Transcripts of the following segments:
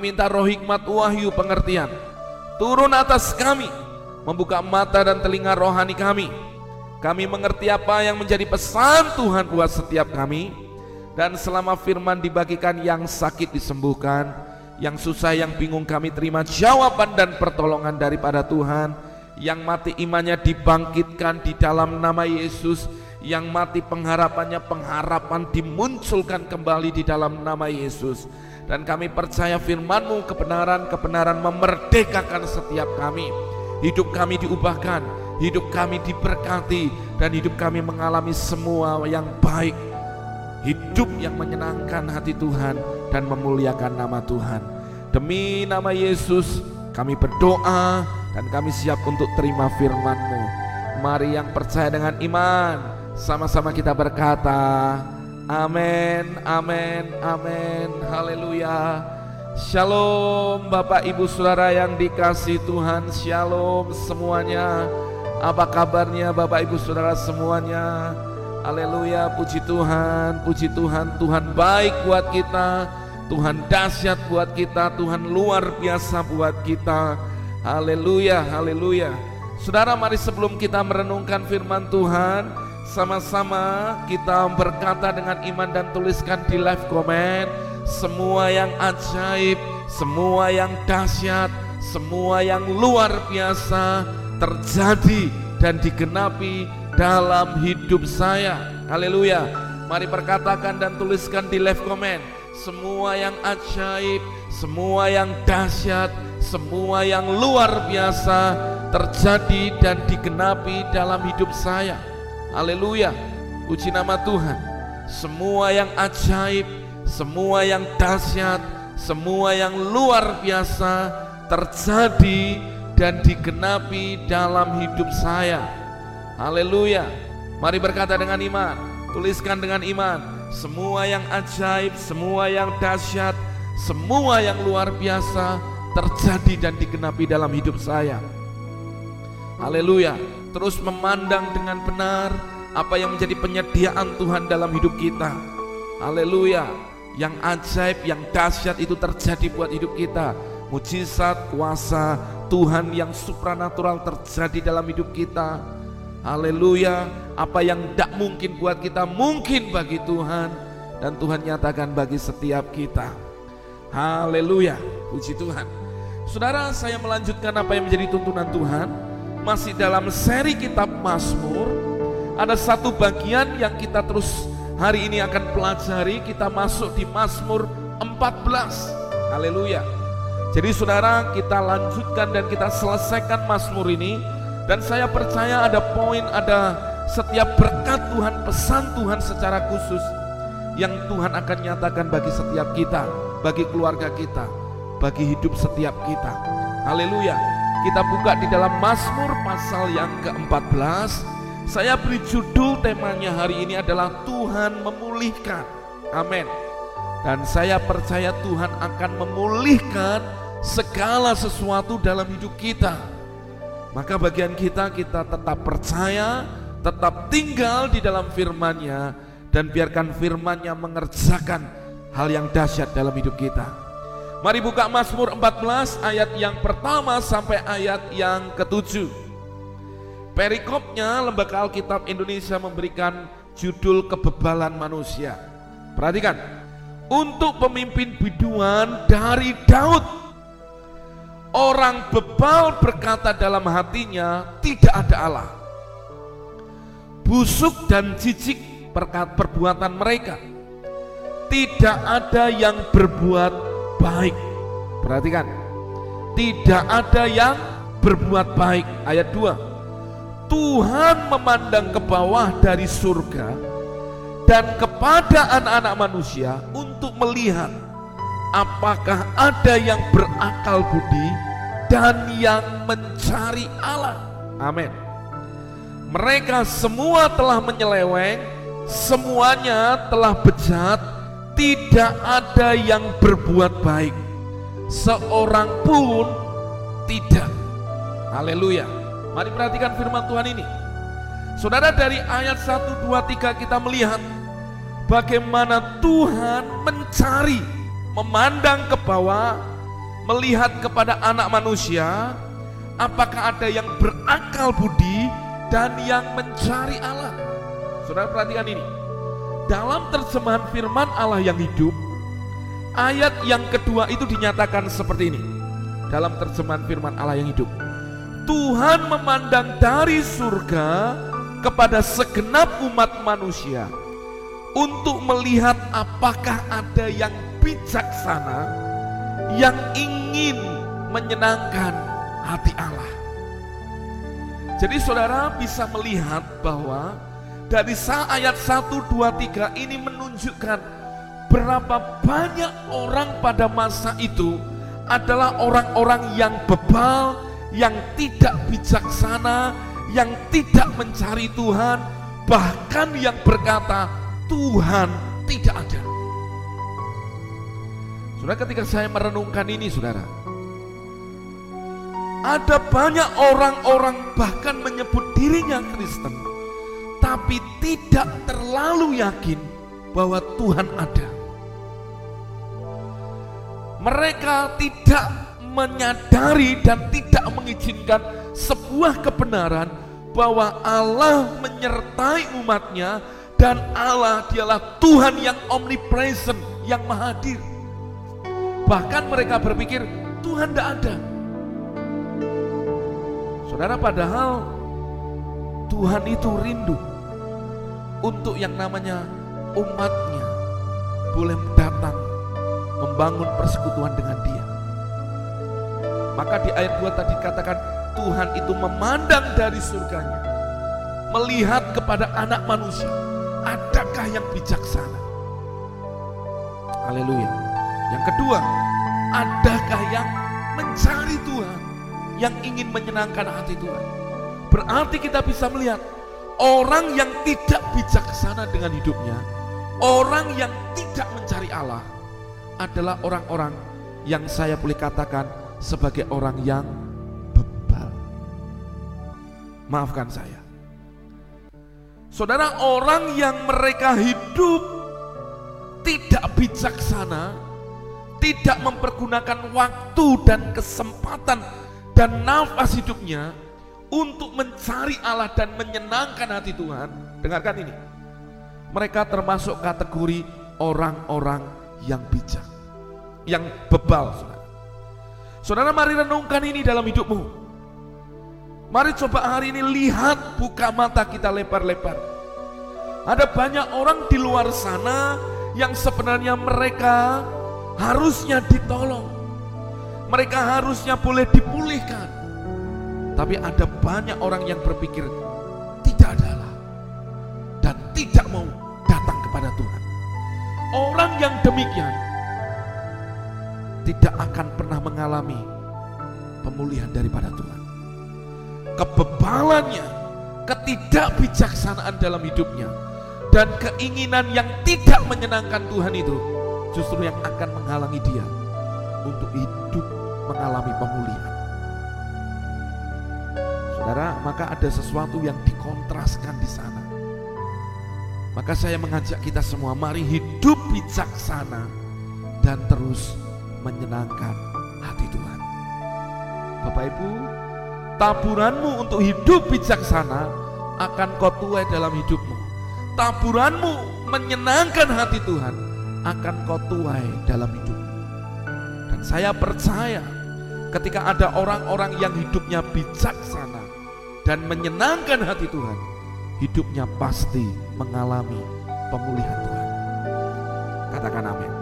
minta roh hikmat wahyu pengertian. Turun atas kami membuka mata dan telinga rohani kami. Kami mengerti apa yang menjadi pesan Tuhan buat setiap kami. Dan selama firman dibagikan yang sakit disembuhkan. Yang susah yang bingung kami terima jawaban dan pertolongan daripada Tuhan. Yang mati imannya dibangkitkan di dalam nama Yesus. Yang mati pengharapannya pengharapan dimunculkan kembali di dalam nama Yesus dan kami percaya firman-Mu kebenaran-kebenaran memerdekakan setiap kami. Hidup kami diubahkan, hidup kami diberkati dan hidup kami mengalami semua yang baik. Hidup yang menyenangkan hati Tuhan dan memuliakan nama Tuhan. Demi nama Yesus kami berdoa dan kami siap untuk terima firman-Mu. Mari yang percaya dengan iman, sama-sama kita berkata, Amin, amin, amin, haleluya. Shalom Bapak Ibu Saudara yang dikasih Tuhan, shalom semuanya. Apa kabarnya Bapak Ibu Saudara semuanya? Haleluya, puji Tuhan, puji Tuhan, Tuhan baik buat kita, Tuhan dahsyat buat kita, Tuhan luar biasa buat kita. Haleluya, haleluya. Saudara mari sebelum kita merenungkan firman Tuhan, sama-sama kita berkata dengan iman dan tuliskan di live comment semua yang ajaib, semua yang dahsyat, semua yang luar biasa terjadi dan digenapi dalam hidup saya. Haleluya. Mari perkatakan dan tuliskan di live comment semua yang ajaib, semua yang dahsyat, semua yang luar biasa terjadi dan digenapi dalam hidup saya. Haleluya. Puji nama Tuhan. Semua yang ajaib, semua yang dahsyat, semua yang luar biasa terjadi dan digenapi dalam hidup saya. Haleluya. Mari berkata dengan iman, tuliskan dengan iman. Semua yang ajaib, semua yang dahsyat, semua yang luar biasa terjadi dan digenapi dalam hidup saya. Haleluya terus memandang dengan benar apa yang menjadi penyediaan Tuhan dalam hidup kita. Haleluya. Yang ajaib, yang dahsyat itu terjadi buat hidup kita. Mujizat, kuasa Tuhan yang supranatural terjadi dalam hidup kita. Haleluya. Apa yang tidak mungkin buat kita mungkin bagi Tuhan dan Tuhan nyatakan bagi setiap kita. Haleluya. Puji Tuhan. Saudara, saya melanjutkan apa yang menjadi tuntunan Tuhan masih dalam seri kitab Mazmur. Ada satu bagian yang kita terus hari ini akan pelajari, kita masuk di Mazmur 14. Haleluya. Jadi saudara, kita lanjutkan dan kita selesaikan Mazmur ini dan saya percaya ada poin, ada setiap berkat Tuhan, pesan Tuhan secara khusus yang Tuhan akan nyatakan bagi setiap kita, bagi keluarga kita, bagi hidup setiap kita. Haleluya. Kita buka di dalam Mazmur pasal yang ke-14. Saya beri judul temanya hari ini adalah Tuhan memulihkan. Amin. Dan saya percaya Tuhan akan memulihkan segala sesuatu dalam hidup kita. Maka bagian kita kita tetap percaya, tetap tinggal di dalam firman-Nya dan biarkan firman-Nya mengerjakan hal yang dahsyat dalam hidup kita. Mari buka Mazmur 14 ayat yang pertama sampai ayat yang ketujuh. Perikopnya Lembaga Alkitab Indonesia memberikan judul kebebalan manusia. Perhatikan, untuk pemimpin biduan dari Daud. Orang bebal berkata dalam hatinya, tidak ada Allah. Busuk dan jijik perbuatan mereka. Tidak ada yang berbuat baik. Perhatikan. Tidak ada yang berbuat baik. Ayat 2. Tuhan memandang ke bawah dari surga dan kepada anak-anak manusia untuk melihat apakah ada yang berakal budi dan yang mencari Allah. Amin. Mereka semua telah menyeleweng, semuanya telah bejat, tidak ada yang berbuat baik. Seorang pun tidak. Haleluya. Mari perhatikan firman Tuhan ini. Saudara dari ayat 1, 2, 3 kita melihat bagaimana Tuhan mencari, memandang ke bawah melihat kepada anak manusia, apakah ada yang berakal budi dan yang mencari Allah. Saudara perhatikan ini. Dalam terjemahan firman Allah yang hidup, ayat yang kedua itu dinyatakan seperti ini. Dalam terjemahan firman Allah yang hidup. Tuhan memandang dari surga kepada segenap umat manusia untuk melihat apakah ada yang bijaksana yang ingin menyenangkan hati Allah. Jadi saudara bisa melihat bahwa dari ayat 1, 2, 3 ini menunjukkan berapa banyak orang pada masa itu adalah orang-orang yang bebal, yang tidak bijaksana, yang tidak mencari Tuhan, bahkan yang berkata Tuhan tidak ada. Saudara ketika saya merenungkan ini saudara, ada banyak orang-orang bahkan menyebut dirinya Kristen, tapi tidak terlalu yakin bahwa Tuhan ada. Mereka tidak menyadari dan tidak mengizinkan sebuah kebenaran bahwa Allah menyertai umatnya dan Allah dialah Tuhan yang omnipresent, yang maha hadir. Bahkan mereka berpikir Tuhan tidak ada. Saudara padahal Tuhan itu rindu untuk yang namanya umatnya boleh datang membangun persekutuan dengan dia. Maka di ayat 2 tadi katakan Tuhan itu memandang dari surganya. Melihat kepada anak manusia. Adakah yang bijaksana? Haleluya. Yang kedua, adakah yang mencari Tuhan? Yang ingin menyenangkan hati Tuhan. Berarti kita bisa melihat orang yang tidak bijaksana dengan hidupnya, orang yang tidak mencari Allah adalah orang-orang yang saya boleh katakan sebagai orang yang bebal. Maafkan saya. Saudara, orang yang mereka hidup tidak bijaksana, tidak mempergunakan waktu dan kesempatan dan nafas hidupnya untuk mencari Allah dan menyenangkan hati Tuhan. Dengarkan ini. Mereka termasuk kategori orang-orang yang bijak, yang bebal, saudara. Saudara mari renungkan ini dalam hidupmu. Mari coba hari ini lihat buka mata kita lebar-lebar. Ada banyak orang di luar sana yang sebenarnya mereka harusnya ditolong. Mereka harusnya boleh dipulihkan. Tapi ada banyak orang yang berpikir tidak adalah dan tidak mau datang kepada Tuhan. Orang yang demikian tidak akan pernah mengalami pemulihan daripada Tuhan. Kebebalannya, ketidakbijaksanaan dalam hidupnya, dan keinginan yang tidak menyenangkan Tuhan itu justru yang akan menghalangi dia untuk hidup mengalami pemulihan. Saudara, maka ada sesuatu yang dikontraskan di sana. Maka saya mengajak kita semua, mari hidup bijaksana dan terus menyenangkan hati Tuhan. Bapak Ibu, taburanmu untuk hidup bijaksana akan kau tuai dalam hidupmu. Taburanmu menyenangkan hati Tuhan akan kau tuai dalam hidupmu. Dan saya percaya ketika ada orang-orang yang hidupnya bijaksana dan menyenangkan hati Tuhan, hidupnya pasti mengalami pemulihan Tuhan. Katakan amin.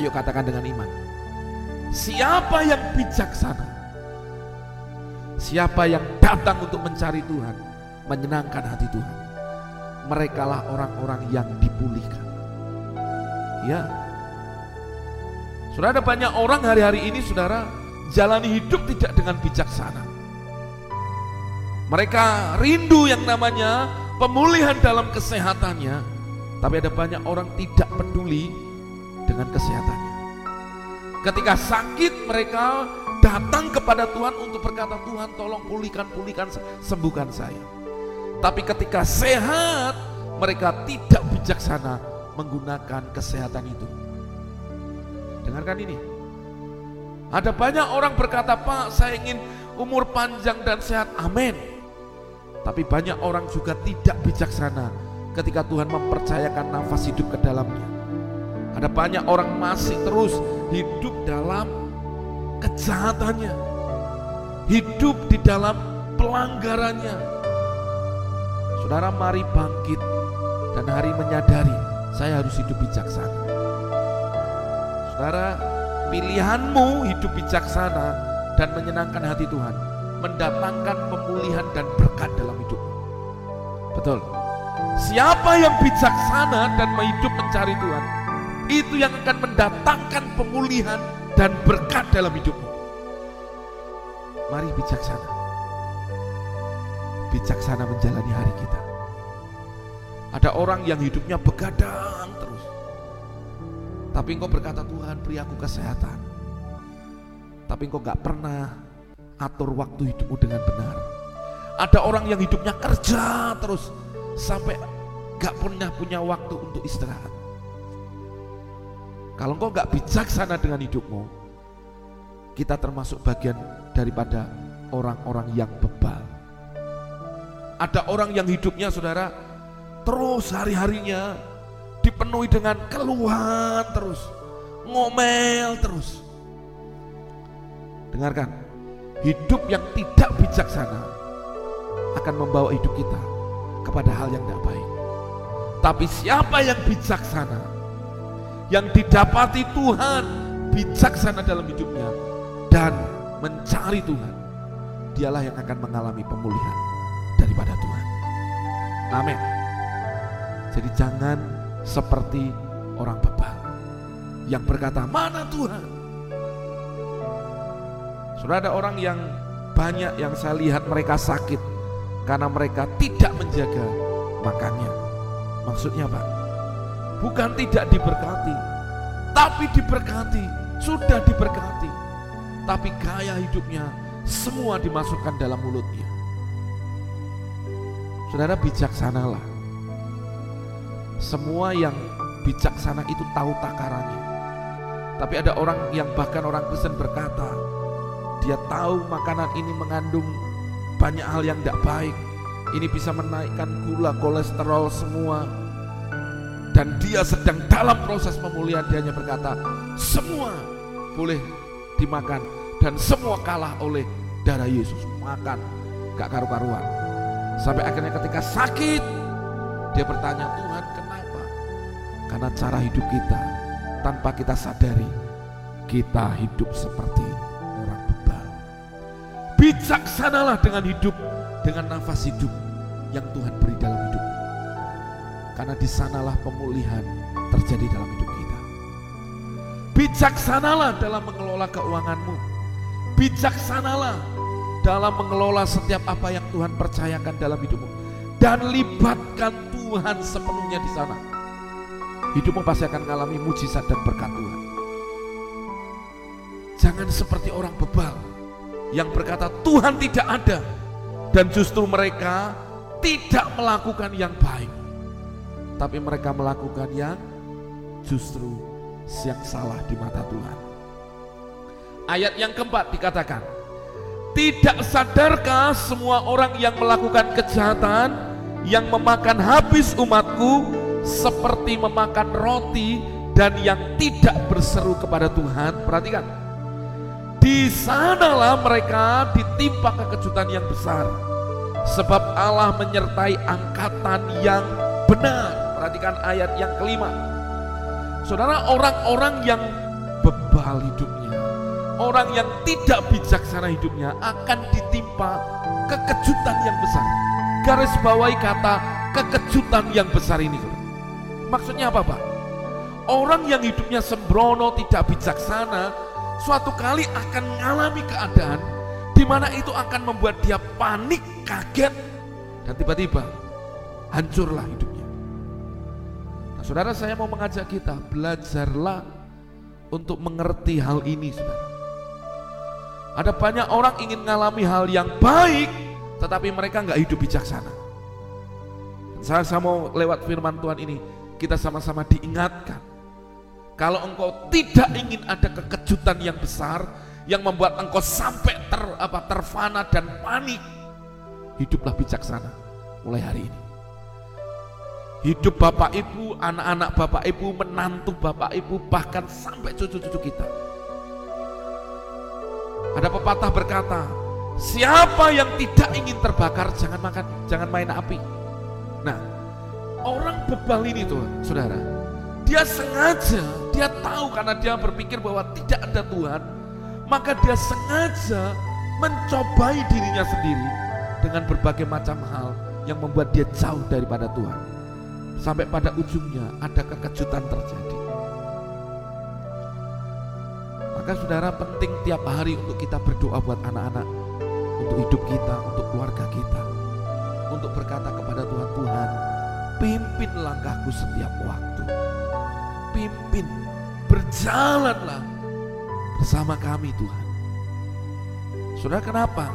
Ayo katakan dengan iman. Siapa yang bijaksana? Siapa yang datang untuk mencari Tuhan, menyenangkan hati Tuhan? Merekalah orang-orang yang dipulihkan. Ya. Sudah ada banyak orang hari-hari ini saudara jalani hidup tidak dengan bijaksana. Mereka rindu yang namanya pemulihan dalam kesehatannya, tapi ada banyak orang tidak peduli dengan kesehatannya. Ketika sakit mereka datang kepada Tuhan untuk berkata Tuhan tolong pulihkan, pulihkan, sembuhkan saya. Tapi ketika sehat mereka tidak bijaksana menggunakan kesehatan itu. Dengarkan ini. Ada banyak orang berkata, Pak saya ingin umur panjang dan sehat, amin. Tapi banyak orang juga tidak bijaksana ketika Tuhan mempercayakan nafas hidup ke dalamnya. Ada banyak orang masih terus hidup dalam kejahatannya. Hidup di dalam pelanggarannya. Saudara mari bangkit dan hari menyadari saya harus hidup bijaksana. Saudara, pilihanmu hidup bijaksana dan menyenangkan hati Tuhan mendatangkan pemulihan dan berkat dalam hidup. Betul. Siapa yang bijaksana dan hidup mencari Tuhan, itu yang akan mendatangkan pemulihan dan berkat dalam hidupmu. Mari bijaksana. Bijaksana menjalani hari kita. Ada orang yang hidupnya begadang terus. Tapi engkau berkata Tuhan beri aku kesehatan. Tapi engkau gak pernah atur waktu hidupmu dengan benar. Ada orang yang hidupnya kerja terus sampai gak pernah punya waktu untuk istirahat. Kalau engkau gak bijaksana dengan hidupmu, kita termasuk bagian daripada orang-orang yang bebal. Ada orang yang hidupnya saudara terus hari-harinya dipenuhi dengan keluhan terus, ngomel terus. Dengarkan, hidup yang tidak bijaksana akan membawa hidup kita kepada hal yang tidak baik. Tapi siapa yang bijaksana, yang didapati Tuhan bijaksana dalam hidupnya dan mencari Tuhan, dialah yang akan mengalami pemulihan daripada Tuhan. Amin. Jadi jangan seperti orang bebal yang berkata, "Mana Tuhan?" Sudah ada orang yang banyak yang saya lihat mereka sakit karena mereka tidak menjaga makannya. Maksudnya Pak, bukan tidak diberkati, tapi diberkati, sudah diberkati. Tapi gaya hidupnya semua dimasukkan dalam mulutnya. Saudara bijaksanalah. Semua yang bijaksana itu tahu takarannya. Tapi ada orang yang bahkan orang Kristen berkata, dia tahu makanan ini mengandung banyak hal yang tidak baik. Ini bisa menaikkan gula, kolesterol semua. Dan dia sedang dalam proses pemulihan, dia hanya berkata, semua boleh dimakan dan semua kalah oleh darah Yesus. Makan, gak karu-karuan. Sampai akhirnya ketika sakit, dia bertanya, Tuhan kenapa? Karena cara hidup kita, tanpa kita sadari, kita hidup seperti. Bijaksanalah dengan hidup, dengan nafas hidup yang Tuhan beri dalam hidup. Karena di sanalah pemulihan terjadi dalam hidup kita. Bijaksanalah dalam mengelola keuanganmu. Bijaksanalah dalam mengelola setiap apa yang Tuhan percayakan dalam hidupmu dan libatkan Tuhan sepenuhnya di sana. Hidupmu pasti akan mengalami mujizat dan berkat Tuhan. Jangan seperti orang bebal yang berkata Tuhan tidak ada dan justru mereka tidak melakukan yang baik. Tapi mereka melakukan yang justru yang salah di mata Tuhan. Ayat yang keempat dikatakan, tidak sadarkah semua orang yang melakukan kejahatan yang memakan habis umatku seperti memakan roti dan yang tidak berseru kepada Tuhan? Perhatikan. Di sanalah mereka ditimpa kekejutan yang besar. Sebab Allah menyertai angkatan yang benar. Perhatikan ayat yang kelima. Saudara, orang-orang yang bebal hidupnya orang yang tidak bijaksana hidupnya akan ditimpa kekejutan yang besar. Garis bawahi kata kekejutan yang besar ini. Maksudnya apa Pak? Orang yang hidupnya sembrono, tidak bijaksana, suatu kali akan mengalami keadaan di mana itu akan membuat dia panik, kaget, dan tiba-tiba hancurlah hidupnya. Nah, saudara saya mau mengajak kita, belajarlah untuk mengerti hal ini, saudara. Ada banyak orang ingin mengalami hal yang baik, tetapi mereka nggak hidup bijaksana. Saya, saya mau lewat firman Tuhan ini, kita sama-sama diingatkan. Kalau engkau tidak ingin ada kekejutan yang besar, yang membuat engkau sampai ter, apa, terfana dan panik. Hiduplah bijaksana mulai hari ini. Hidup Bapak Ibu, anak-anak Bapak Ibu, menantu Bapak Ibu, bahkan sampai cucu-cucu kita. Ada pepatah berkata, siapa yang tidak ingin terbakar jangan makan, jangan main api. Nah, orang bebal ini tuh, saudara, dia sengaja, dia tahu karena dia berpikir bahwa tidak ada Tuhan, maka dia sengaja mencobai dirinya sendiri dengan berbagai macam hal yang membuat dia jauh daripada Tuhan. Sampai pada ujungnya ada kekejutan terjadi. Maka saudara penting tiap hari untuk kita berdoa buat anak-anak, untuk hidup kita, untuk keluarga kita, untuk berkata kepada Tuhan, Tuhan, pimpin langkahku setiap waktu. Pimpin, berjalanlah bersama kami Tuhan. Saudara kenapa?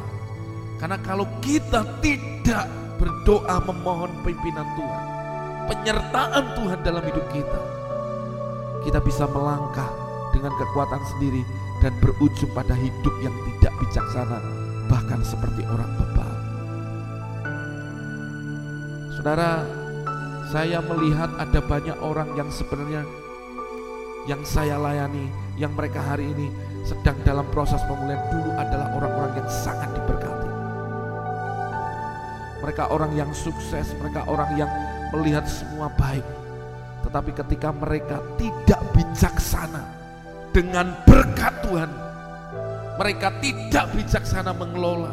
Karena kalau kita tidak berdoa memohon pimpinan Tuhan, penyertaan Tuhan dalam hidup kita, kita bisa melangkah dengan kekuatan sendiri dan berujung pada hidup yang tidak bijaksana, bahkan seperti orang bebal. Saudara, saya melihat ada banyak orang yang sebenarnya yang saya layani, yang mereka hari ini sedang dalam proses pemulihan dulu adalah orang-orang yang sangat diberkati. Mereka orang yang sukses, mereka orang yang melihat semua baik. Tetapi ketika mereka tidak bijaksana dengan berkat Tuhan, mereka tidak bijaksana mengelola.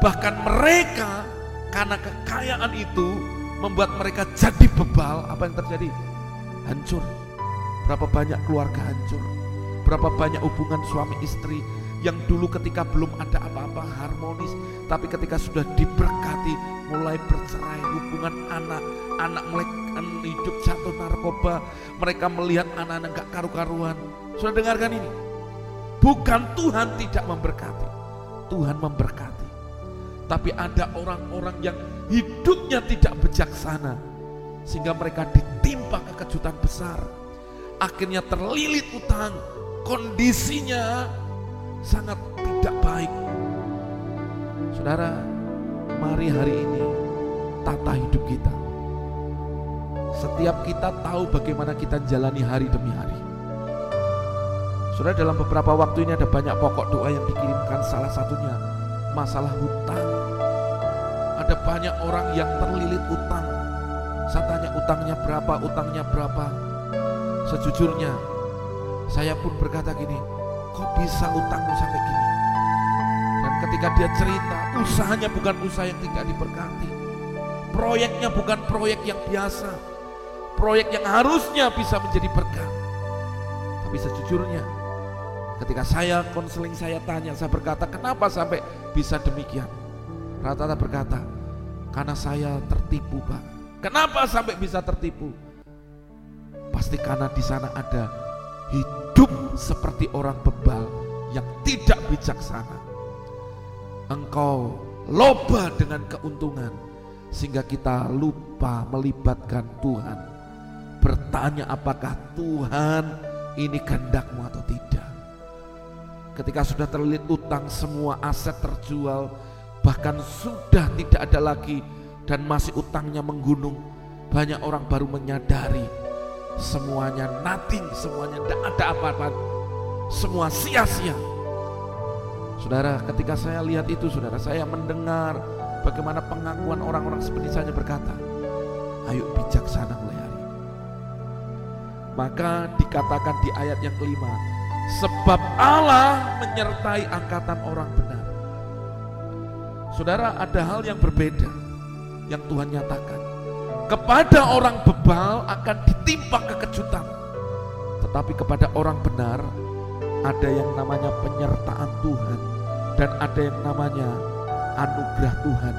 Bahkan mereka karena kekayaan itu membuat mereka jadi bebal. Apa yang terjadi? Hancur. Berapa banyak keluarga hancur. Berapa banyak hubungan suami istri yang dulu ketika belum ada apa-apa harmonis, tapi ketika sudah diberkati mulai bercerai hubungan anak, anak mulai hidup jatuh narkoba, mereka melihat anak-anak gak karu-karuan. Sudah dengarkan ini? Bukan Tuhan tidak memberkati, Tuhan memberkati. Tapi ada orang-orang yang hidupnya tidak bijaksana sehingga mereka ditimpa kekejutan besar. Akhirnya terlilit utang, kondisinya sangat tidak baik. Saudara, mari hari ini tata hidup kita. Setiap kita tahu bagaimana kita jalani hari demi hari. Saudara dalam beberapa waktu ini ada banyak pokok doa yang dikirimkan salah satunya masalah hutang. Ada banyak orang yang terlilit utang. Saya tanya utangnya berapa, utangnya berapa. Sejujurnya saya pun berkata gini, kok bisa utangmu sampai gini? Dan ketika dia cerita, usahanya bukan usaha yang tidak diberkati. Proyeknya bukan proyek yang biasa. Proyek yang harusnya bisa menjadi berkat. Tapi sejujurnya, ketika saya konseling saya tanya, saya berkata, kenapa sampai bisa demikian? Rata-rata berkata, karena saya tertipu, Pak. Kenapa sampai bisa tertipu? Pasti karena di sana ada hidup seperti orang bebal yang tidak bijaksana. Engkau loba dengan keuntungan sehingga kita lupa melibatkan Tuhan. Bertanya apakah Tuhan ini kehendakmu atau tidak. Ketika sudah terlilit utang semua aset terjual bahkan sudah tidak ada lagi dan masih utangnya menggunung banyak orang baru menyadari semuanya nothing, semuanya tidak ada apa-apa, semua sia-sia. Saudara, ketika saya lihat itu, saudara, saya mendengar bagaimana pengakuan orang-orang seperti saya berkata, ayo bijaksana mulai hari ini. Maka dikatakan di ayat yang kelima, sebab Allah menyertai angkatan orang benar. Saudara, ada hal yang berbeda yang Tuhan nyatakan kepada orang bebal akan ditimpa kekejutan. Tetapi kepada orang benar ada yang namanya penyertaan Tuhan dan ada yang namanya anugerah Tuhan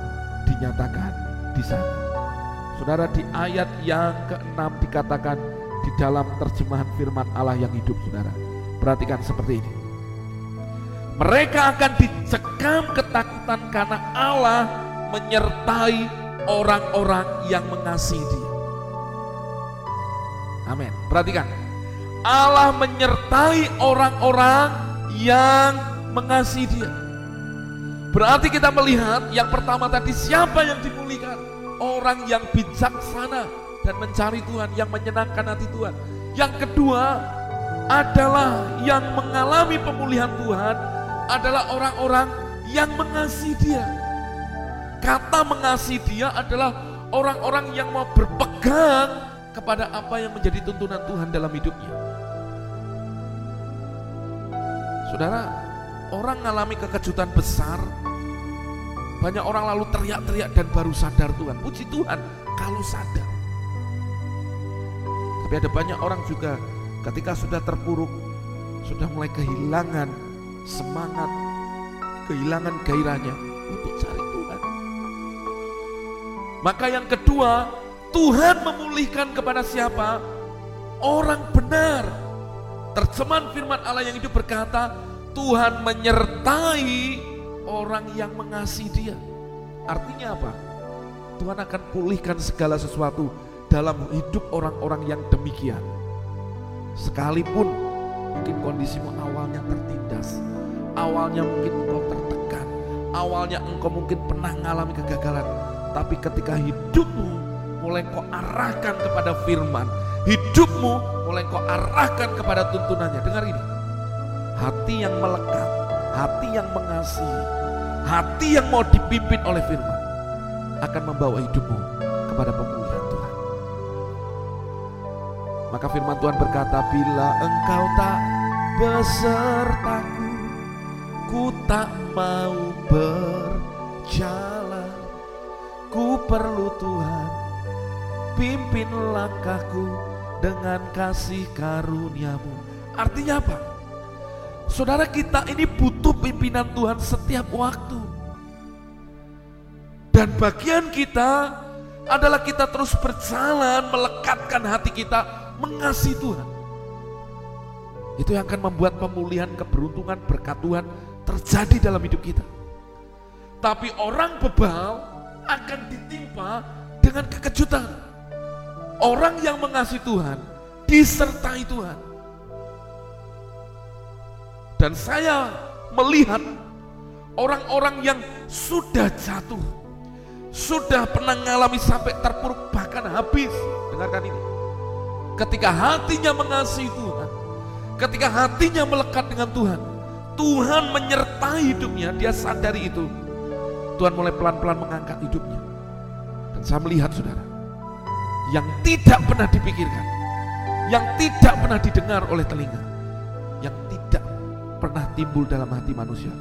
dinyatakan di sana. Saudara di ayat yang keenam dikatakan di dalam terjemahan firman Allah yang hidup saudara. Perhatikan seperti ini. Mereka akan dicekam ketakutan karena Allah menyertai orang-orang yang mengasihi dia. Amin. Perhatikan. Allah menyertai orang-orang yang mengasihi dia. Berarti kita melihat yang pertama tadi siapa yang dipulihkan? Orang yang bijaksana dan mencari Tuhan, yang menyenangkan hati Tuhan. Yang kedua adalah yang mengalami pemulihan Tuhan adalah orang-orang yang mengasihi dia. Kata mengasihi dia adalah orang-orang yang mau berpegang kepada apa yang menjadi tuntunan Tuhan dalam hidupnya. Saudara, orang mengalami kekejutan besar, banyak orang lalu teriak-teriak dan baru sadar Tuhan. Puji Tuhan kalau sadar. Tapi ada banyak orang juga ketika sudah terpuruk, sudah mulai kehilangan semangat, kehilangan gairahnya untuk cari. Maka yang kedua, Tuhan memulihkan kepada siapa? Orang benar. Terjemahan firman Allah yang itu berkata, Tuhan menyertai orang yang mengasihi dia. Artinya apa? Tuhan akan pulihkan segala sesuatu dalam hidup orang-orang yang demikian. Sekalipun mungkin kondisimu awalnya tertindas, awalnya mungkin engkau tertekan, awalnya engkau mungkin pernah mengalami kegagalan, tapi ketika hidupmu mulai kau arahkan kepada firman, hidupmu mulai kau arahkan kepada tuntunannya. Dengar ini, hati yang melekat, hati yang mengasihi, hati yang mau dipimpin oleh firman akan membawa hidupmu kepada pemulihan Tuhan. Maka firman Tuhan berkata, bila engkau tak besertaku, ku tak mau berjalan. Perlu Tuhan, pimpin langkahku dengan kasih karuniamu. Artinya apa? Saudara kita ini butuh pimpinan Tuhan setiap waktu. Dan bagian kita adalah kita terus berjalan melekatkan hati kita mengasihi Tuhan. Itu yang akan membuat pemulihan keberuntungan berkat Tuhan terjadi dalam hidup kita. Tapi orang bebal akan ditimpa dengan kekejutan. Orang yang mengasihi Tuhan disertai Tuhan. Dan saya melihat orang-orang yang sudah jatuh, sudah pernah mengalami sampai terpuruk bahkan habis. Dengarkan ini. Ketika hatinya mengasihi Tuhan, ketika hatinya melekat dengan Tuhan, Tuhan menyertai hidupnya, dia sadari itu. Tuhan mulai pelan-pelan mengangkat hidupnya. Dan saya melihat saudara, yang tidak pernah dipikirkan, yang tidak pernah didengar oleh telinga, yang tidak pernah timbul dalam hati manusia,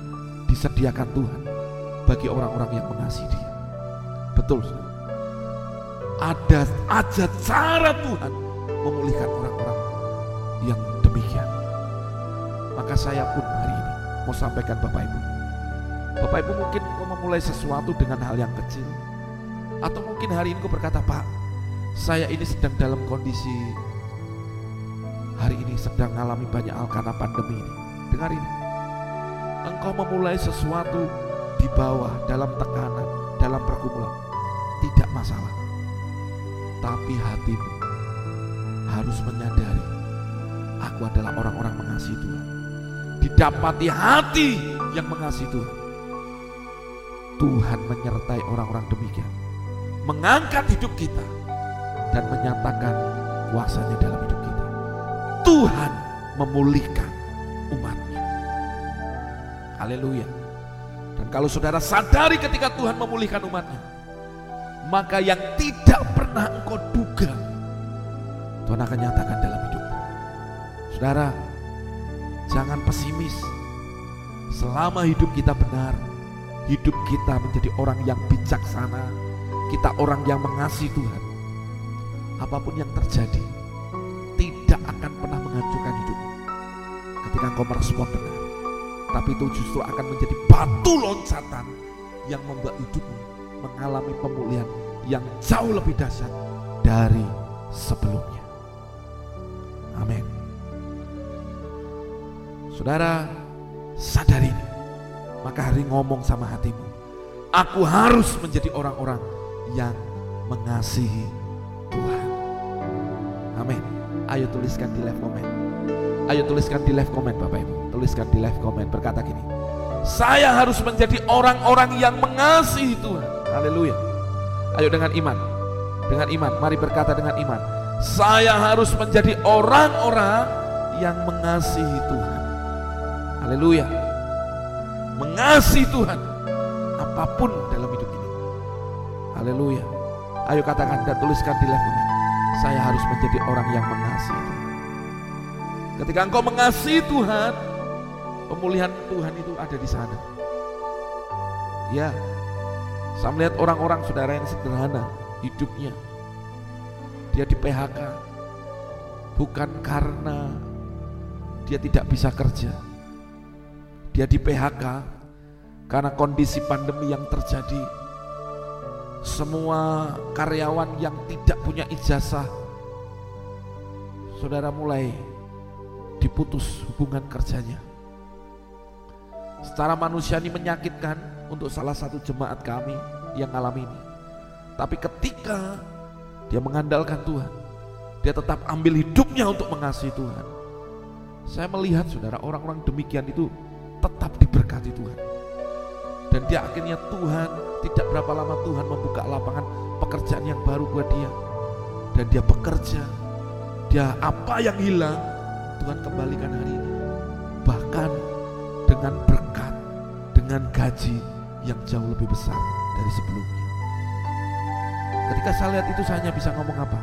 disediakan Tuhan bagi orang-orang yang mengasihi Dia. Betul, saudara. Ada aja cara Tuhan memulihkan orang-orang yang demikian. Maka saya pun hari ini mau sampaikan Bapak Ibu. Bapak Ibu mungkin mau memulai sesuatu dengan hal yang kecil. Atau mungkin hari ini kau berkata, Pak, saya ini sedang dalam kondisi hari ini sedang mengalami banyak hal karena pandemi ini. Dengar ini. Engkau memulai sesuatu di bawah dalam tekanan, dalam pergumulan. Tidak masalah. Tapi hatimu harus menyadari aku adalah orang-orang mengasihi Tuhan. Didapati hati yang mengasihi Tuhan. Tuhan menyertai orang-orang demikian. Mengangkat hidup kita dan menyatakan kuasanya dalam hidup kita. Tuhan memulihkan umatnya. Haleluya. Dan kalau saudara sadari ketika Tuhan memulihkan umatnya, maka yang tidak pernah engkau duga, Tuhan akan nyatakan dalam hidup. Saudara, jangan pesimis. Selama hidup kita benar, hidup kita menjadi orang yang bijaksana, kita orang yang mengasihi Tuhan, apa pun yang terjadi tidak akan pernah menghancurkan hidup ketika engkau merespon benar tapi itu justru akan menjadi batu loncatan yang membuat hidupmu mengalami pemulihan yang jauh lebih dahsyat dari sebelumnya. Amin. Saudara sadari maka hari ngomong sama hatimu aku harus menjadi orang-orang yang mengasihi Tuhan Amin. Ayo tuliskan di live comment. Ayo tuliskan di live comment Bapak Ibu. tuliskan di live comment berkata gini. Saya harus menjadi orang-orang yang mengasihi Tuhan. Haleluya. Ayo dengan iman. Dengan iman, mari berkata dengan iman. Saya harus menjadi orang-orang yang mengasihi Tuhan. Haleluya. Mengasihi Tuhan apa pun dalam hidup ini. Haleluya. Ayo katakan dan tuliskan di live comment. Saya harus menjadi orang yang mengasihi Tuhan. Ketika engkau mengasihi Tuhan, pemulihan Tuhan itu ada di sana. Ya, saya melihat orang-orang saudara yang sederhana hidupnya. Dia di PHK bukan karena dia tidak bisa kerja. Dia di PHK karena kondisi pandemi yang terjadi. Semua karyawan yang tidak punya ijazah, saudara mulai diputus hubungan kerjanya secara manusia ini menyakitkan untuk salah satu jemaat kami yang alami ini. Tapi ketika dia mengandalkan Tuhan, dia tetap ambil hidupnya untuk mengasihi Tuhan. Saya melihat saudara orang-orang demikian itu tetap diberkati Tuhan. Dan dia akhirnya Tuhan, tidak berapa lama Tuhan membuka lapangan pekerjaan yang baru buat dia. Dan dia bekerja, dia apa yang hilang, Tuhan kembalikan hari ini. Bahkan dengan berkat, dengan gaji yang jauh lebih besar dari sebelumnya. Ketika saya lihat itu saya hanya bisa ngomong apa?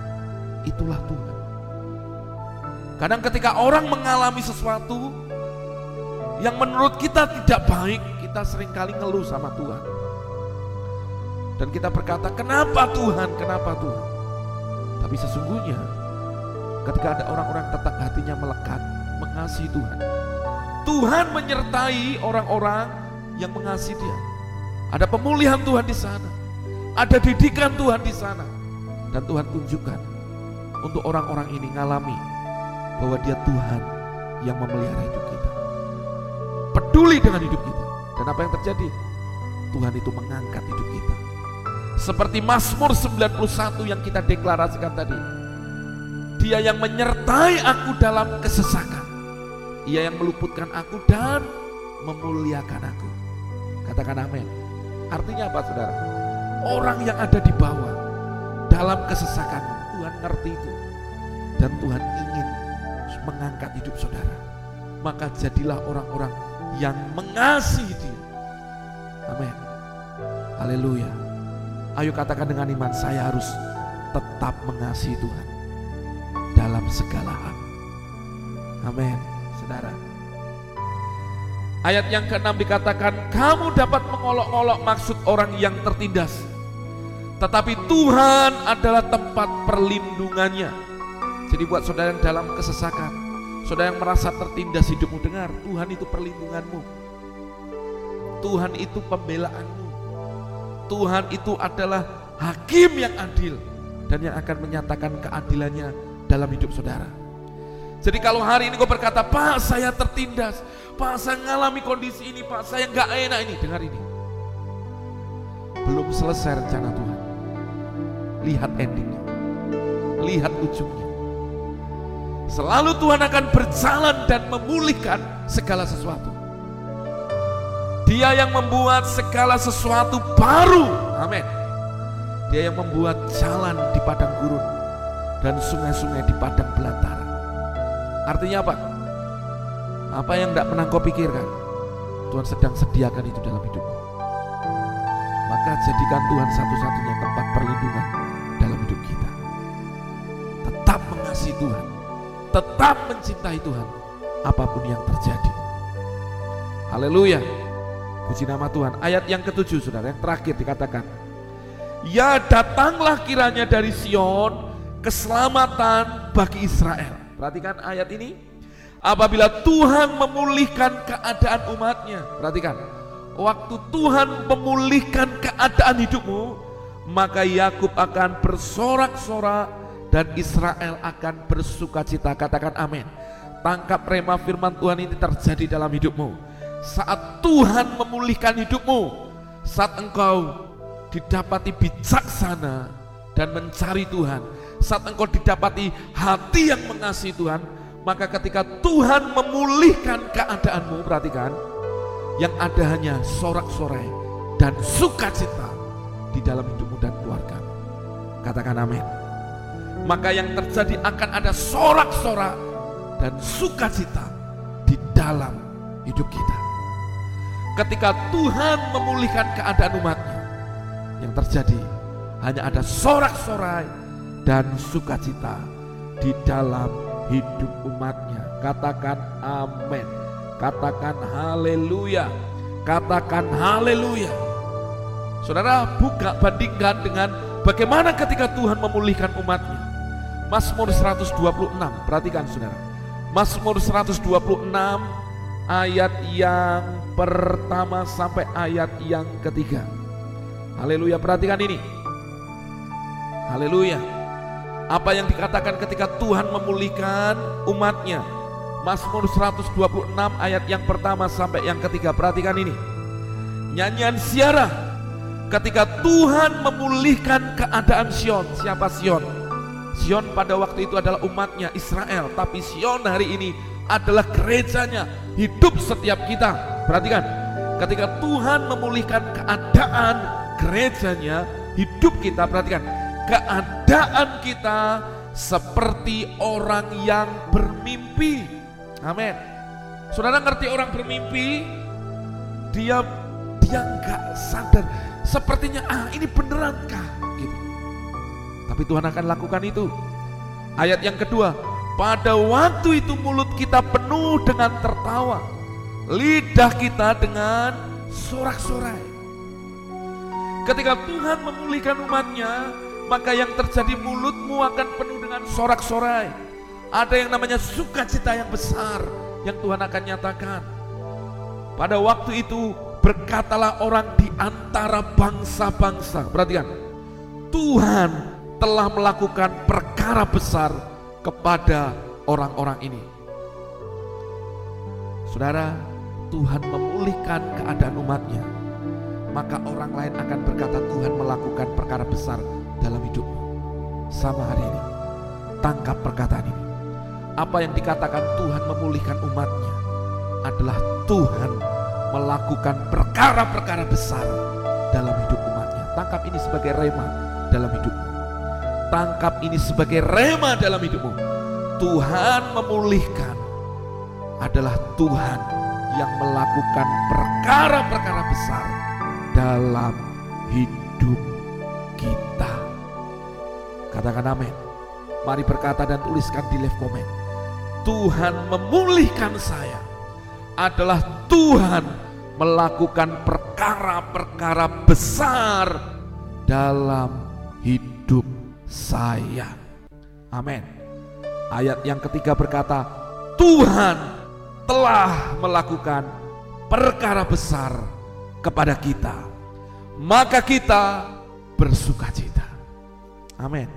Itulah Tuhan. Kadang ketika orang mengalami sesuatu yang menurut kita tidak baik, kita sering kali ngeluh sama Tuhan. Dan kita berkata, kenapa Tuhan, kenapa Tuhan? Tapi sesungguhnya ketika ada orang-orang tetap hatinya melekat, mengasihi Tuhan, Tuhan menyertai orang-orang yang mengasihi Dia. Ada pemulihan Tuhan di sana. Ada didikan Tuhan di sana. Dan Tuhan tunjukkan untuk orang-orang ini ngalami bahwa dia Tuhan yang memelihara hidup kita. Peduli dengan hidup kita. Dan apa yang terjadi? Tuhan itu mengangkat hidup kita. Seperti Mazmur 91 yang kita deklarasikan tadi. Dia yang menyertai aku dalam kesesakan ia yang meluputkan aku dan memuliakan aku. Katakan amin. Artinya apa saudara? Orang yang ada di bawah dalam kesesakan Tuhan ngerti itu. Dan Tuhan ingin mengangkat hidup saudara. Maka jadilah orang-orang yang mengasihi dia. Amin. Haleluya. Ayo katakan dengan iman, saya harus tetap mengasihi Tuhan dalam segala hal. Amin saudara. Ayat yang keenam dikatakan, kamu dapat mengolok-olok maksud orang yang tertindas. Tetapi Tuhan adalah tempat perlindungannya. Jadi buat saudara yang dalam kesesakan, saudara yang merasa tertindas hidupmu, dengar, Tuhan itu perlindunganmu. Tuhan itu pembelaanmu. Tuhan itu adalah hakim yang adil dan yang akan menyatakan keadilannya dalam hidup saudara. Jadi kalau hari ini kau berkata, Pak saya tertindas, Pak saya mengalami kondisi ini, Pak saya nggak enak ini, dengar ini. Belum selesai rencana Tuhan. Lihat endingnya, lihat ujungnya. Selalu Tuhan akan berjalan dan memulihkan segala sesuatu. Dia yang membuat segala sesuatu baru. Amin. Dia yang membuat jalan di padang gurun dan sungai-sungai di padang belantara. Artinya apa? Apa yang tidak pernah kau pikirkan, Tuhan sedang sediakan itu dalam hidupmu. Maka jadikan Tuhan satu-satunya tempat perlindungan dalam hidup kita. Tetap mengasihi Tuhan, tetap mencintai Tuhan, apa pun yang terjadi. Haleluya. Puji nama Tuhan. Ayat yang ketujuh saudara, yang terakhir dikatakan. Ya datanglah kiranya dari Sion keselamatan bagi Israel. Perhatikan ayat ini. Apabila Tuhan memulihkan keadaan umatnya. Perhatikan. Waktu Tuhan memulihkan keadaan hidupmu. Maka Yakub akan bersorak-sorak dan Israel akan bersuka cita. Katakan amin. Tangkap rema firman Tuhan ini terjadi dalam hidupmu. Saat Tuhan memulihkan hidupmu. Saat engkau didapati bijaksana dan mencari Tuhan saat engkau didapati hati yang mengasihi Tuhan, Maka ketika Tuhan memulihkan keadaanmu, perhatikan, yang ada hanya sorak-sorai dan sukacita di dalam hidupmu dan keluarga. Katakan amin. Maka yang terjadi akan ada sorak-sorak dan sukacita di dalam hidup kita. Ketika Tuhan memulihkan keadaan umatnya, yang terjadi hanya ada sorak-sorai dan sukacita di dalam hidup umatnya. Katakan amin. Katakan haleluya. Katakan haleluya. Saudara, buka bandingkan dengan bagaimana ketika Tuhan memulihkan umatnya. Mazmur 126, perhatikan saudara. Mazmur 126 ayat yang pertama sampai ayat yang ketiga. Haleluya, perhatikan ini. Haleluya. Apa yang dikatakan ketika Tuhan memulihkan umatnya. Mazmur 126 ayat yang pertama sampai yang ketiga. Perhatikan ini. Nyanyian siara ketika Tuhan memulihkan keadaan Sion. Siapa Sion? Sion pada waktu itu adalah umatnya Israel. Tapi Sion hari ini adalah gerejanya. Hidup setiap kita. Perhatikan. Ketika Tuhan memulihkan keadaan gerejanya, hidup kita, perhatikan keadaan kita seperti orang yang bermimpi. Amin. Saudara ngerti orang bermimpi? Dia dia nggak sadar. Sepertinya ah ini beneran kah? Gitu. Tapi Tuhan akan lakukan itu. Ayat yang kedua, pada waktu itu mulut kita penuh dengan tertawa, lidah kita dengan sorak-sorai. Ketika Tuhan memulihkan umatnya, maka yang terjadi mulutmu akan penuh dengan sorak-sorai. Ada yang namanya sukacita yang besar yang Tuhan akan nyatakan. Pada waktu itu berkatalah orang di antara bangsa-bangsa. Perhatikan, Tuhan telah melakukan perkara besar kepada orang-orang ini. Saudara, Tuhan memulihkan keadaan umatnya. Maka orang lain akan berkata Tuhan melakukan perkara besar dalam hidupmu. Sama hari ini, tangkap perkataan ini. Apa yang dikatakan Tuhan memulihkan umatnya adalah Tuhan melakukan perkara-perkara besar dalam hidup umatnya. Tangkap ini sebagai rema dalam hidupmu. Tangkap ini sebagai rema dalam hidupmu. Tuhan memulihkan adalah Tuhan yang melakukan perkara-perkara besar dalam hidup kita. Katakan amin. Mari berkata dan tuliskan di live comment. Tuhan memulihkan saya adalah Tuhan melakukan perkara-perkara besar dalam hidup saya. Amin. Ayat yang ketiga berkata, Tuhan telah melakukan perkara besar kepada kita. Maka kita bersuka cita. Amin.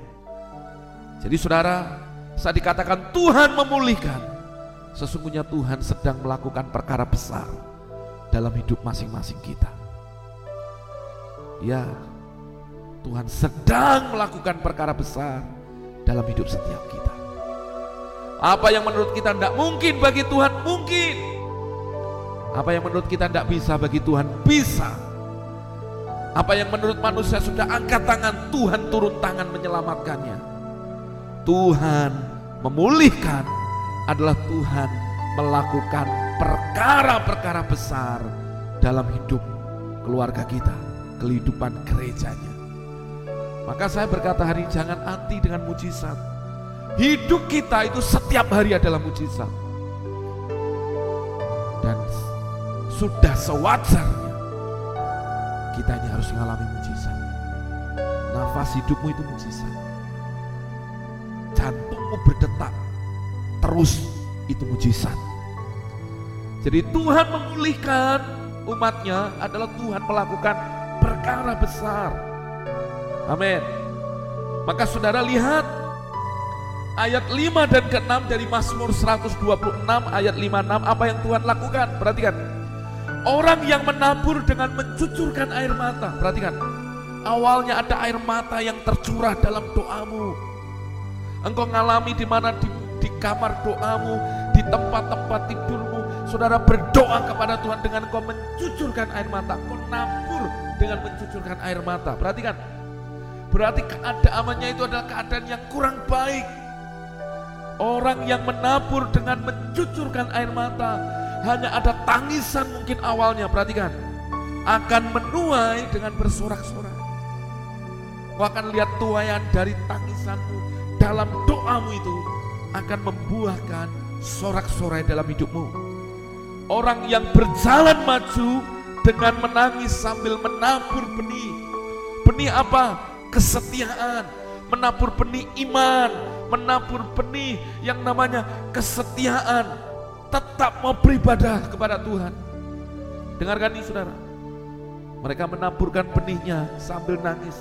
Jadi saudara, saat dikatakan Tuhan memulihkan, sesungguhnya Tuhan sedang melakukan perkara besar dalam hidup masing-masing kita. Ya, Tuhan sedang melakukan perkara besar dalam hidup setiap kita. Apa yang menurut kita tidak mungkin bagi Tuhan mungkin. Apa yang menurut kita tidak bisa bagi Tuhan bisa. Apa yang menurut manusia sudah angkat tangan, Tuhan turun tangan menyelamatkannya. Tuhan memulihkan adalah Tuhan melakukan perkara-perkara besar dalam hidup keluarga kita, kehidupan gerejanya. Maka saya berkata hari ini jangan anti dengan mujizat. Hidup kita itu setiap hari adalah mujizat. Dan sudah sewajarnya kita ini harus mengalami mujizat. Nafas hidupmu itu mujizat. Jantungmu berdetak terus itu mujizat. Jadi Tuhan memulihkan umatnya adalah Tuhan melakukan perkara besar. Amin. Maka saudara lihat ayat 5 dan ke-6 dari Mazmur 126 ayat 5 6 apa yang Tuhan lakukan? Perhatikan. Orang yang menabur dengan mencucurkan air mata. Perhatikan. Awalnya ada air mata yang tercurah dalam doamu. Engkau ngalami di mana di, di kamar doamu, di tempat-tempat tidurmu, saudara berdoa kepada Tuhan dengan kau mencucurkan air mata, kau nabur dengan mencucurkan air mata. Perhatikan, berarti keadaannya itu adalah keadaan yang kurang baik. Orang yang menabur dengan mencucurkan air mata, hanya ada tangisan mungkin awalnya, perhatikan. Akan menuai dengan bersorak-sorak. Kau akan lihat tuayan dari tangisanmu dalam doamu itu akan membuahkan sorak-sorai dalam hidupmu. Orang yang berjalan maju dengan menangis sambil menabur benih. Benih apa? Kesetiaan. Menabur benih iman. Menabur benih yang namanya kesetiaan. Tetap mau beribadah kepada Tuhan. Dengarkan ini saudara. Mereka menaburkan benihnya sambil nangis.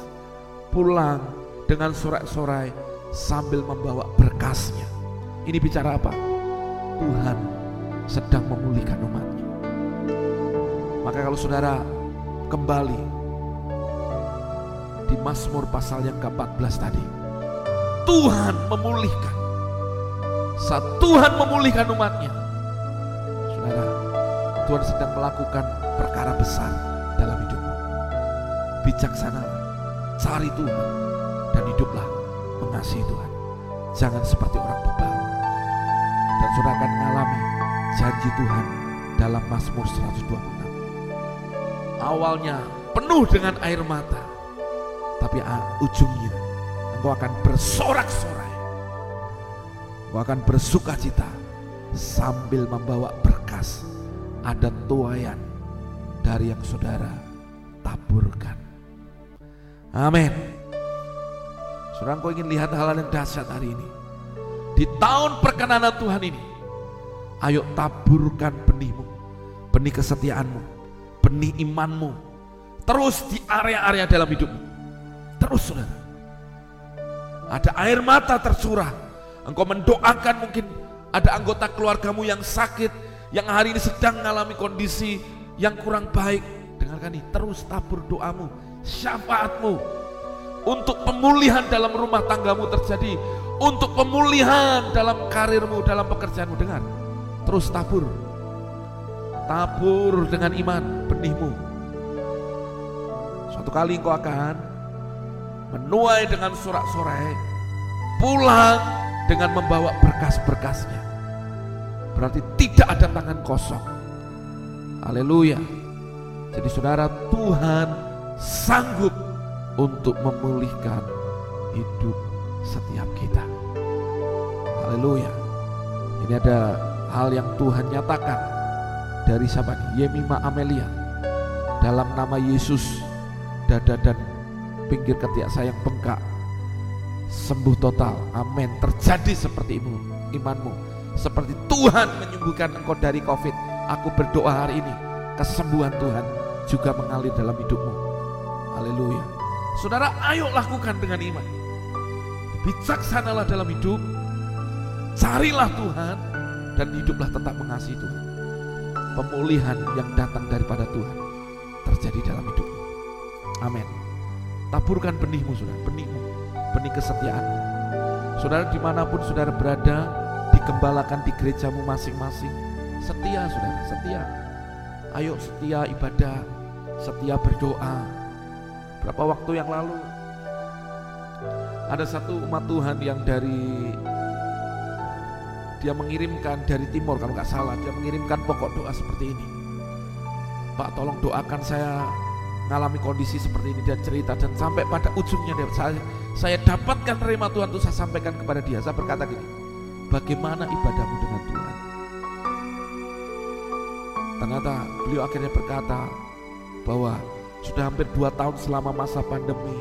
Pulang dengan sorak-sorai sambil membawa berkasnya. Ini bicara apa? Tuhan sedang memulihkan umatnya. Maka kalau saudara kembali di Mazmur pasal yang ke-14 tadi. Tuhan memulihkan. Saat Tuhan memulihkan umatnya. Saudara, Tuhan sedang melakukan perkara besar dalam hidupmu. Bijaksanalah, cari Tuhan, dan hiduplah mengasihi Tuhan. Jangan seperti orang bebal. Dan saudara akan mengalami janji Tuhan dalam Mazmur 126. Awalnya penuh dengan air mata, tapi ujungnya engkau akan bersorak-sorai. Engkau akan bersuka cita sambil membawa berkas. Ada tuayan dari yang saudara taburkan. Amin. Saudara engkau ingin lihat hal-hal yang dahsyat hari ini. Di tahun perkenanan Tuhan ini, ayo taburkan benihmu, benih kesetiaanmu, benih imanmu, terus di area-area dalam hidupmu. Terus saudara. Ada air mata tercurah. Engkau mendoakan mungkin ada anggota keluargamu yang sakit, yang hari ini sedang mengalami kondisi yang kurang baik. Dengarkan ini, terus tabur doamu, syafaatmu, untuk pemulihan dalam rumah tanggamu terjadi, untuk pemulihan dalam karirmu, dalam pekerjaanmu. Dengar, terus tabur, tabur dengan iman benihmu. Suatu kali engkau akan menuai dengan sorak-sorai, pulang dengan membawa berkas-berkasnya. Berarti tidak ada tangan kosong. Haleluya. Jadi saudara Tuhan sanggup untuk memulihkan hidup setiap kita. Haleluya. Ini ada hal yang Tuhan nyatakan dari sahabat Yemima Amelia. Dalam nama Yesus, dada dan pinggir ketiak saya yang bengkak sembuh total. Amin. Terjadi seperti imu, imanmu. Seperti Tuhan menyembuhkan engkau dari Covid. Aku berdoa hari ini, kesembuhan Tuhan juga mengalir dalam hidupmu. Haleluya. Saudara, ayo lakukan dengan iman. Bijaksanalah dalam hidup, carilah Tuhan, dan hiduplah tetap mengasihi Tuhan. Pemulihan yang datang daripada Tuhan terjadi dalam hidupmu. Amin. Taburkan benihmu, saudara, benihmu, benih kesetiaan. Saudara di mana pun saudara berada, dikembalakan di gerejamu masing-masing. Setia, saudara, setia. Ayo setia ibadah, setia berdoa, Berapa waktu yang lalu ada satu umat Tuhan yang dari dia mengirimkan dari timur kalau nggak salah dia mengirimkan pokok doa seperti ini Pak tolong doakan saya mengalami kondisi seperti ini dan cerita dan sampai pada ujungnya saya, saya dapatkan terima Tuhan itu saya sampaikan kepada dia saya berkata gini bagaimana ibadahmu dengan Tuhan ternyata beliau akhirnya berkata bahwa sudah hampir dua tahun selama masa pandemi.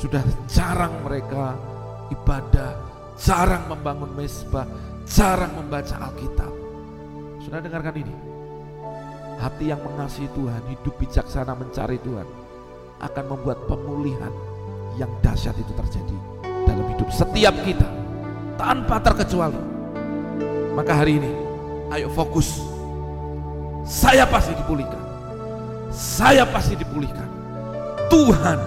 Sudah jarang mereka ibadah, jarang membangun mesbah, jarang membaca Alkitab. Sudah dengarkan ini. Hati yang mengasihi Tuhan, hidup bijaksana mencari Tuhan akan membuat pemulihan yang dahsyat itu terjadi dalam hidup setiap kita tanpa terkecuali. Maka hari ini ayo fokus. Saya pasti dipulihkan saya pasti dipulihkan. Tuhan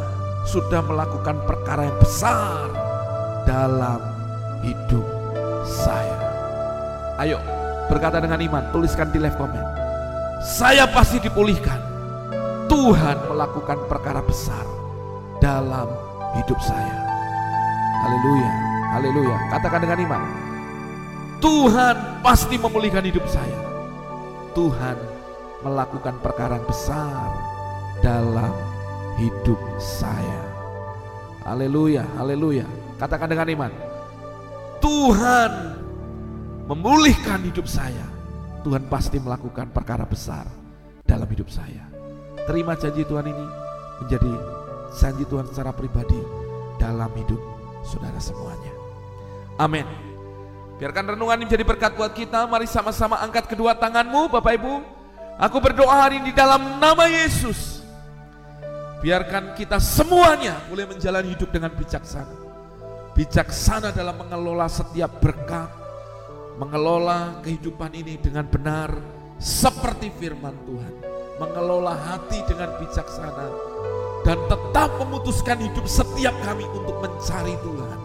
sudah melakukan perkara yang besar dalam hidup saya. Ayo berkata dengan iman, tuliskan di live comment. Saya pasti dipulihkan. Tuhan melakukan perkara besar dalam hidup saya. Haleluya, haleluya. Katakan dengan iman. Tuhan pasti memulihkan hidup saya. Tuhan melakukan perkara besar dalam hidup saya. Haleluya, haleluya. Katakan dengan iman. Tuhan memulihkan hidup saya. Tuhan pasti melakukan perkara besar dalam hidup saya. Terima janji Tuhan ini menjadi janji Tuhan secara pribadi dalam hidup saudara semuanya. Amin. Biarkan renungan ini menjadi berkat buat kita. Mari sama-sama angkat kedua tanganmu Bapak Ibu. Aku berdoa hari ini dalam nama Yesus. Biarkan kita semuanya boleh menjalani hidup dengan bijaksana. Bijaksana dalam mengelola setiap berkat, mengelola kehidupan ini dengan benar seperti firman Tuhan. Mengelola hati dengan bijaksana dan tetap memutuskan hidup setiap kami untuk mencari Tuhan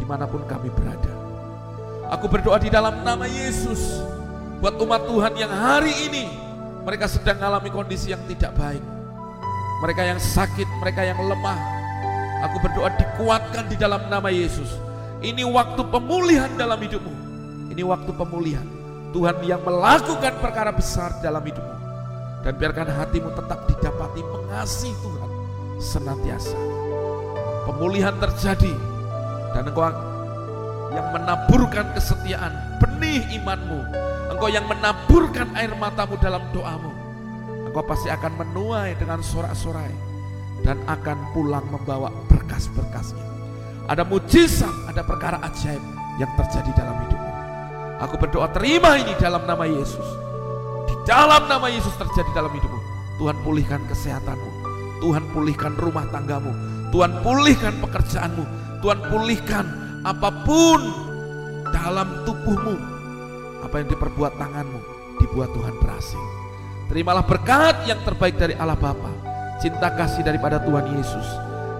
di mana pun kami berada. Aku berdoa di dalam nama Yesus buat umat Tuhan yang hari ini mereka sedang mengalami kondisi yang tidak baik. Mereka yang sakit, mereka yang lemah. Aku berdoa dikuatkan di dalam nama Yesus. Ini waktu pemulihan dalam hidupmu. Ini waktu pemulihan. Tuhan yang melakukan perkara besar dalam hidupmu. Dan biarkan hatimu tetap didapati mengasihi Tuhan senantiasa. Pemulihan terjadi dan engkau yang menaburkan kesetiaan, benih imanmu. Engkau yang menaburkan air matamu dalam doamu. Engkau pasti akan menuai dengan sorak-sorai dan akan pulang membawa berkas-berkasnya. Ada mujizat, ada perkara ajaib yang terjadi dalam hidupmu. Aku berdoa terima ini dalam nama Yesus. Di dalam nama Yesus terjadi dalam hidupmu. Tuhan pulihkan kesehatanmu. Tuhan pulihkan rumah tanggamu. Tuhan pulihkan pekerjaanmu. Tuhan pulihkan apa pun dalam tubuhmu. Apa yang diperbuat tanganmu, dibuat Tuhan berhasil. Terimalah berkat yang terbaik dari Allah Bapa, cinta kasih daripada Tuhan Yesus,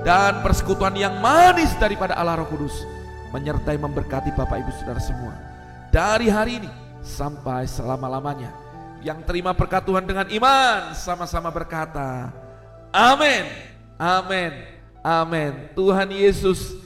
dan persekutuan yang manis daripada Allah Roh Kudus menyertai memberkati Bapak Ibu Saudara semua dari hari ini sampai selama-lamanya. Yang terima berkat Tuhan dengan iman sama-sama berkata, Amin, Amin, Amin. Tuhan Yesus